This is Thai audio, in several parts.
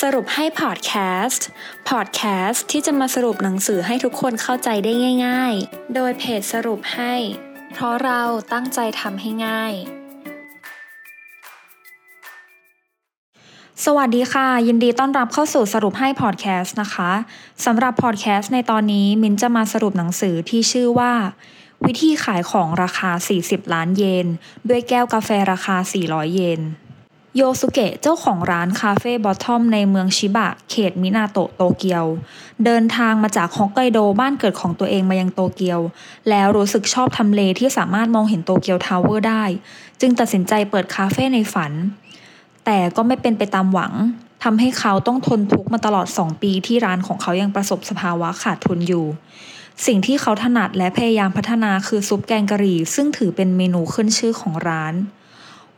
สรุปให้พอดแคสต์ พอดแคสต์ที่จะมาสรุปหนังสือให้ทุกคนเข้าใจได้ง่าย ๆ โดยเพจสรุปให้ เพราะเราตั้งใจทำให้ง่าย สวัสดีค่ะ ยินดีต้อนรับเข้าสู่สรุปให้พอดแคสต์นะคะสำหรับพอดแคสต์ในตอนนี้มินจะมาสรุปหนังสือที่ชื่อว่า วิธีขายของราคา 40 ล้านเยนด้วยแก้วกาแฟราคา 400 เยน โยสุเกะเจ้าของร้านคาเฟ่ Bottom ในเมืองชิบะ เขตมินาโตะโตเกียว เดินทางมาจากฮอกไกโดบ้านเกิดของตัวเองมายังโตเกียว แล้วรู้สึกชอบทำเลที่สามารถมองเห็นโตเกียวทาวเวอร์ได้ จึงตัดสินใจเปิดคาเฟ่ในฝัน แต่ก็ไม่เป็นไปตามหวังทำให้เขาต้องทนทุกข์มาตลอด 2 ปีที่ร้านของเขายังประสบสภาวะขาดทุนอยู่ สิ่งที่เขาถนัดและพยายามพัฒนาคือซุปแกงกะหรี่ ซึ่งถือเป็นเมนูขึ้นชื่อของร้าน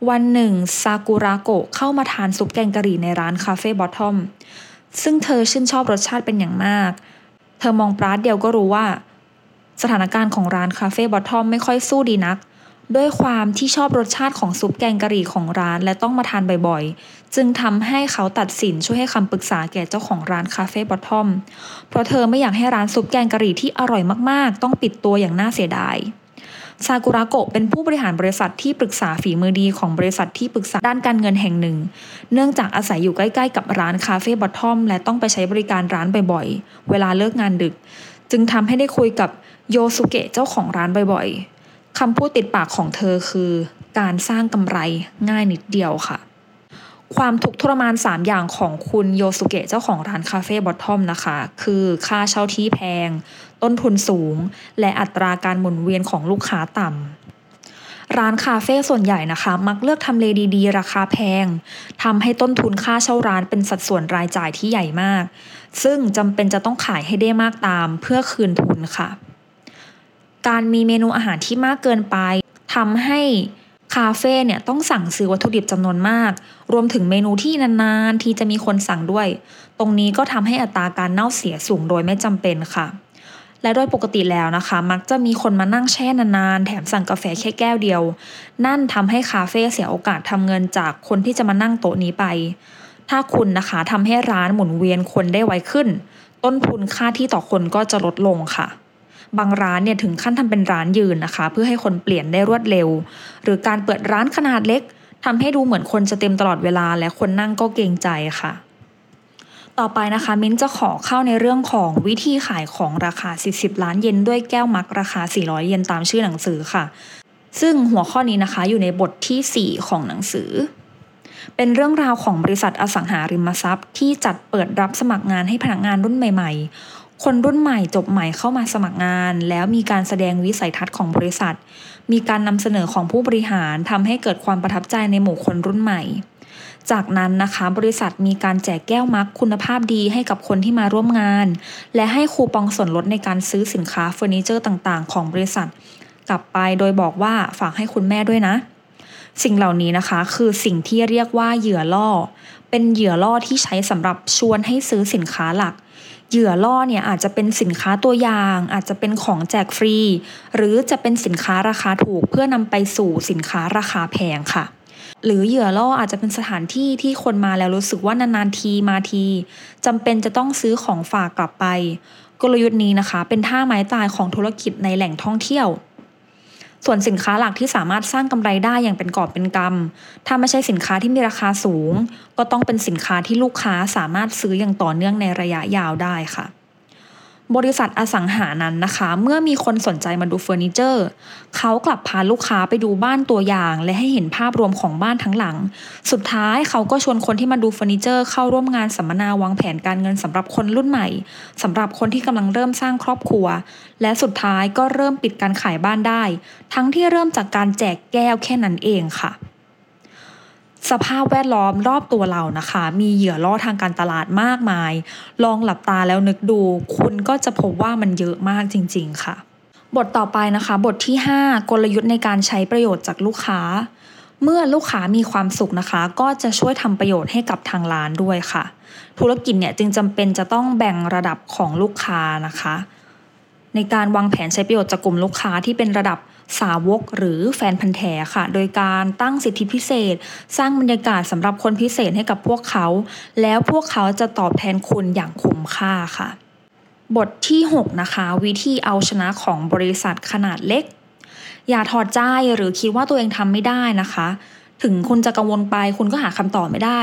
วันหนึ่งซากุระโกะเข้ามาทานซุปแกงกะหรี่ในร้านคาเฟ่ Bottom ซึ่งเธอชื่นชอบรสชาติเป็นอย่างมาก เธอมองปราดเดียวก็รู้ว่า สถานการณ์ของร้านคาเฟ่ Bottom ไม่ค่อยสู้ดีนัก ด้วยความที่ชอบรสชาติของซุปแกงกะหรี่ของร้านและต้องมาทานบ่อยๆ จึงทำให้เขาตัดสินช่วยให้คำปรึกษาแก่เจ้าของร้านคาเฟ่ Bottom เพราะเธอไม่อยากให้ร้านซุปแกงกะหรี่ที่อร่อยมากๆ ต้องปิดตัวอย่างน่าเสียดาย ซากุระโกะเป็นผู้บริหารบริษัทที่ปรึกษาฝีมือดีของบริษัทที่ปรึกษาด้านการเงินแห่งหนึ่ง เนื่องจากอาศัยอยู่ใกล้ๆกับร้านคาเฟ่ Bottom และต้องไปใช้บริการร้านบ่อยๆ เวลาเลิกงานดึก จึงทำให้ได้คุยกับโยสุเกะเจ้าของร้านบ่อยๆคำพูดติดปากของเธอคือ การสร้างกำไรง่ายนิดเดียวค่ะ ความทุกข์ทรมาน 3 อย่างของคุณโยสุเกะเจ้าของร้านคาเฟ่ Bottom นะคะ คือค่าเช่าที่แพง ต้นทุนสูง และอัตราการหมุนเวียนของลูกค้าต่ำร้านคาเฟ่ส่วนใหญ่นะคะ มักเลือกทำเลดีๆ ราคาแพงทำให้ต้นทุนค่าเช่าร้านเป็นสัดส่วนรายจ่ายที่ใหญ่มาก ซึ่งจำเป็นจะต้องขายให้ได้มากตาม เพื่อคืนทุนค่ะ การมีเมนูอาหารที่มากเกินไปทำให้ คาเฟ่เนี่ยต้องสั่งซื้อวัตถุดิบจำนวนมาก รวมถึงเมนูที่นานๆ ที่จะมีคนสั่งด้วย ตรงนี้ก็ทำให้อัตราการเน่าเสียสูงโดยไม่จำเป็นค่ะ และโดยปกติแล้วนะคะ มักจะมีคนมานั่งแช่นานๆ แถมสั่งกาแฟแค่แก้วเดียว นั่นทำให้คาเฟ่เสียโอกาสทำเงินจากคนที่จะมานั่งโต๊ะนี้ไป ถ้าคุณนะคะทำให้ร้านหมุนเวียนคนได้ไวขึ้น ต้นทุนค่าที่ต่อคนก็จะลดลงค่ะ บางร้านเนี่ยถึงขั้นทำเป็นร้านยืนนะคะ เพื่อให้คนเปลี่ยนได้รวดเร็ว หรือการเปิดร้านขนาดเล็กทำให้ดูเหมือนคนจะเต็มตลอดเวลาและคนนั่งก็เกรงใจค่ะ ต่อไปนะคะ มิ้นจะขอเข้าในเรื่องของวิธีขายของราคา 40 ล้านเยนด้วยแก้วมักราคา 400 เยนตามชื่อหนังสือค่ะ ซึ่งหัวข้อนี้นะคะอยู่ในบทที่ 4 ของหนังสือเป็นเรื่องราวของบริษัทอสังหาริมทรัพย์ที่จัดเปิดรับสมัครงานให้พนักงานรุ่นใหม่ คนรุ่นใหม่จบใหม่เข้ามาสมัครงาน แล้วมีการแสดงวิสัยทัศน์ของบริษัท มีการนำเสนอของผู้บริหารทำให้เกิดความประทับใจในหมู่คนรุ่นใหม่ จากนั้นนะคะบริษัทมีการแจกแก้วมักคุณภาพดีให้กับคนที่มาร่วมงาน และให้คูปองส่วนลดในการซื้อสินค้าเฟอร์นิเจอร์ต่างๆ ของบริษัท กลับไปโดยบอกว่าฝากให้คุณแม่ด้วยนะสิ่งเหล่านี้นะคะคือสิ่งที่เรียกว่าเหยื่อล่อ เป็นเหยื่อล่อที่ใช้สำหรับชวนให้ซื้อสินค้าหลัก เหยื่อล่อเนี่ยอาจจะเป็นสินค้าตัวอย่าง อาจจะเป็นของแจกฟรี หรือจะเป็นสินค้าราคาถูกเพื่อนำไปสู่สินค้าราคาแพงค่ะ หรือเหยื่อล่ออาจจะเป็นสถานที่ที่คนมาแล้วรู้สึกว่านานๆทีมาทีจำเป็นจะต้องซื้อของฝากกลับไป กลยุทธ์นี้นะคะ เป็นท่าไม้ตายของธุรกิจในแหล่งท่องเที่ยว ส่วนสินค้าหลักที่สามารถสร้างกำไรได้อย่างเป็นกอบเป็นกำถ้าไม่ใช่สินค้าที่มีราคาสูง ก็ต้องเป็นสินค้าที่ลูกค้าสามารถซื้ออย่างต่อเนื่องในระยะยาวได้ค่ะ บริษัทอสังหานั้นนะคะ เมื่อมีคนสนใจมาดูเฟอร์นิเจอร์ เขากลับพาลูกค้าไปดูบ้านตัวอย่าง และให้เห็นภาพรวมของบ้านทั้งหลัง สุดท้ายเขาก็ชวนคนที่มาดูเฟอร์นิเจอร์ เข้าร่วมงานสัมมนาวางแผนการเงินสำหรับคนรุ่นใหม่สำหรับคนที่กำลังเริ่มสร้างครอบครัว และสุดท้ายก็เริ่มปิดการขายบ้านได้ ทั้งที่เริ่มจากการแจกแก้วแค่นั้นเองค่ะ สภาพแวดล้อมรอบตัวเรานะคะ มีเหยื่อล่อทางการตลาดมากมาย ลองหลับตาแล้วนึกดู คุณก็จะพบว่ามันเยอะมากจริง ๆ ค่ะ บทต่อไปนะคะ บทที่ 5 กลยุทธ์ในการใช้ประโยชน์จากลูกค้า เมื่อลูกค้ามีความสุขนะคะ ก็จะช่วยทำประโยชน์ให้กับทางร้านด้วยค่ะ ธุรกิจเนี่ยจึงจำเป็นจะต้องแบ่งระดับของลูกค้านะคะ ในการวางแผนใช้ประโยชน์จากกลุ่มลูกค้าที่เป็นระดับ สาวกหรือแฟนพันธ์แท้ค่ะ โดยการตั้งสิทธิพิเศษ สร้างบรรยากาศสำหรับคนพิเศษให้กับพวกเขา แล้วพวกเขาจะตอบแทนคุณอย่างคุ้มค่าค่ะ บทที่ 6 นะคะ วิธีเอาชนะของบริษัทขนาดเล็ก อย่าถอดใจหรือคิดว่าตัวเองทำไม่ได้นะคะถึงคุณจะกังวลไปคุณก็หาคำตอบไม่ได้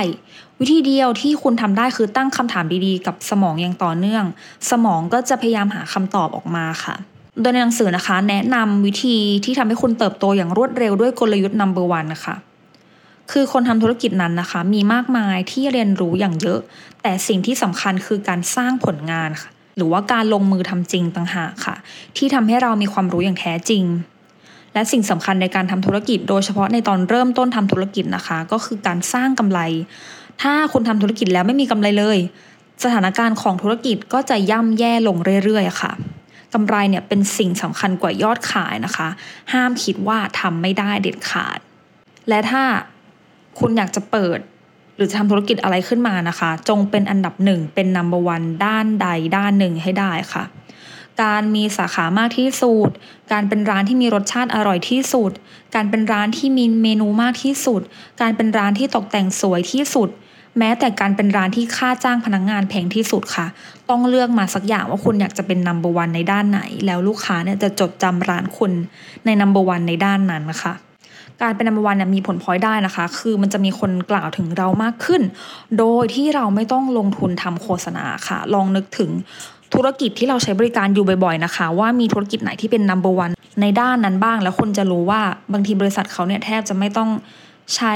วิธีเดียวที่คุณทำได้คือตั้งคำถามดีๆ กับสมองอย่างต่อเนื่อง สมองก็จะพยายามหาคำตอบออกมาค่ะ โดยในหนังสือนะคะ แนะนำวิธีที่ทำให้คุณเติบโตอย่างรวดเร็วด้วยกลยุทธ์ number one นะคะคือคนทำธุรกิจนั้นนะคะ มีมากมายที่เรียนรู้อย่างเยอะ แต่สิ่งที่สำคัญคือการสร้างผลงานค่ะ หรือว่าการลงมือทำจริงต่างหากค่ะ ที่ทำให้เรามีความรู้อย่างแท้จริง และสิ่งสำคัญในการทำธุรกิจ โดยเฉพาะในตอนเริ่มต้นทำธุรกิจนะคะ ก็คือการสร้างกำไร ถ้าคุณทำธุรกิจแล้วไม่มีกำไรเลย สถานการณ์ของธุรกิจก็จะย่ำแย่ลงเรื่อยๆค่ะ กำไรเนี่ยเป็นสิ่งสำคัญกว่ายอดขายนะคะ ห้ามคิดว่าทำไม่ได้เด็ดขาด และถ้าคุณอยากจะเปิด หรือจะทำธุรกิจอะไรขึ้นมานะคะ จงเป็นอันดับหนึ่งเป็นนัมเบอร์วันด้านใดด้านหนึ่งให้ได้ค่ะ การมีสาขามากที่สุด การเป็นร้านที่มีรสชาติอร่อยที่สุด การเป็นร้านที่มีเมนูมากที่สุด การเป็นร้านที่ตกแต่งสวยที่สุด แม้แต่การเป็นร้านที่ค่าจ้างพนักงานแพงที่สุดค่ะ ต้องเลือกมาสักอย่างว่าคุณอยากจะเป็น number one ในด้านไหน แล้วลูกค้าเนี่ยจะจดจำร้านคุณใน number one ในด้านนั้นนะคะการเป็น number one มีผลพลอยได้นะคะ คือมันจะมีคนกล่าวถึงเรามากขึ้น โดยที่เราไม่ต้องลงทุนทำโฆษณาค่ะ ลองนึกถึงธุรกิจที่เราใช้บริการอยู่บ่อยๆนะคะ ว่ามีธุรกิจไหนที่เป็น number one ในด้านนั้นบ้าง แล้วคนจะรู้ว่าบางทีบริษัทเขาเนี่ยแทบจะไม่ต้องใช้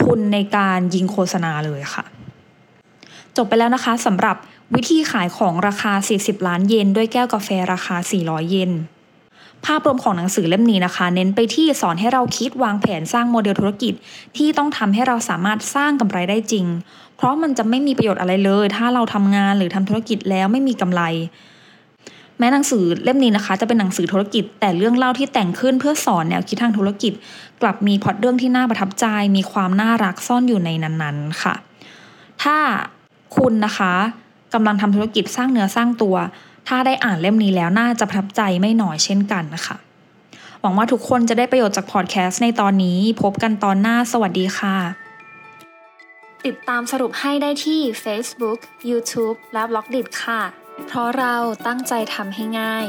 ทุนในการยิงโฆษณาเลยค่ะ จบไปแล้วนะคะสำหรับวิธีขายของราคา 40 ล้านเยนด้วยแก้วกาแฟราคา 400 เยนภาพรวมของหนังสือเล่มนี้นะคะ เน้นไปที่สอนให้เราคิดวางแผนสร้างโมเดลธุรกิจ ที่ต้องทำให้เราสามารถสร้างกำไรได้จริง เพราะมันจะไม่มีประโยชน์อะไรเลย ถ้าเราทำงานหรือทำธุรกิจแล้วไม่มีกำไร ม้หนังสือเล่มนี้นะคะ จะเป็นหนังสือธุรกิจ แต่เรื่องเล่าที่แต่งขึ้นเพื่อสอนแนวคิดทางธุรกิจ กลับมีพอดเรื่องที่น่าประทับใจ มีความน่ารักซ่อนอยู่ในนั้นๆค่ะ ถ้าคุณนะคะกำลังทำธุรกิจสร้างเนื้อสร้างตัว ถ้าได้อ่านเล่มนี้แล้วน่าจะประทับใจไม่น้อยเช่นกันนะคะหวังว่าทุกคนจะได้ประโยชน์จากพอดแคสต์ในตอนนี้ พบกันตอนหน้าสวัสดีค่ะ ติดตามสรุปให้ได้ที่ Facebook, YouTube และ b ล็อกดิค่ะ เพราะเราตั้งใจทำให้ง่าย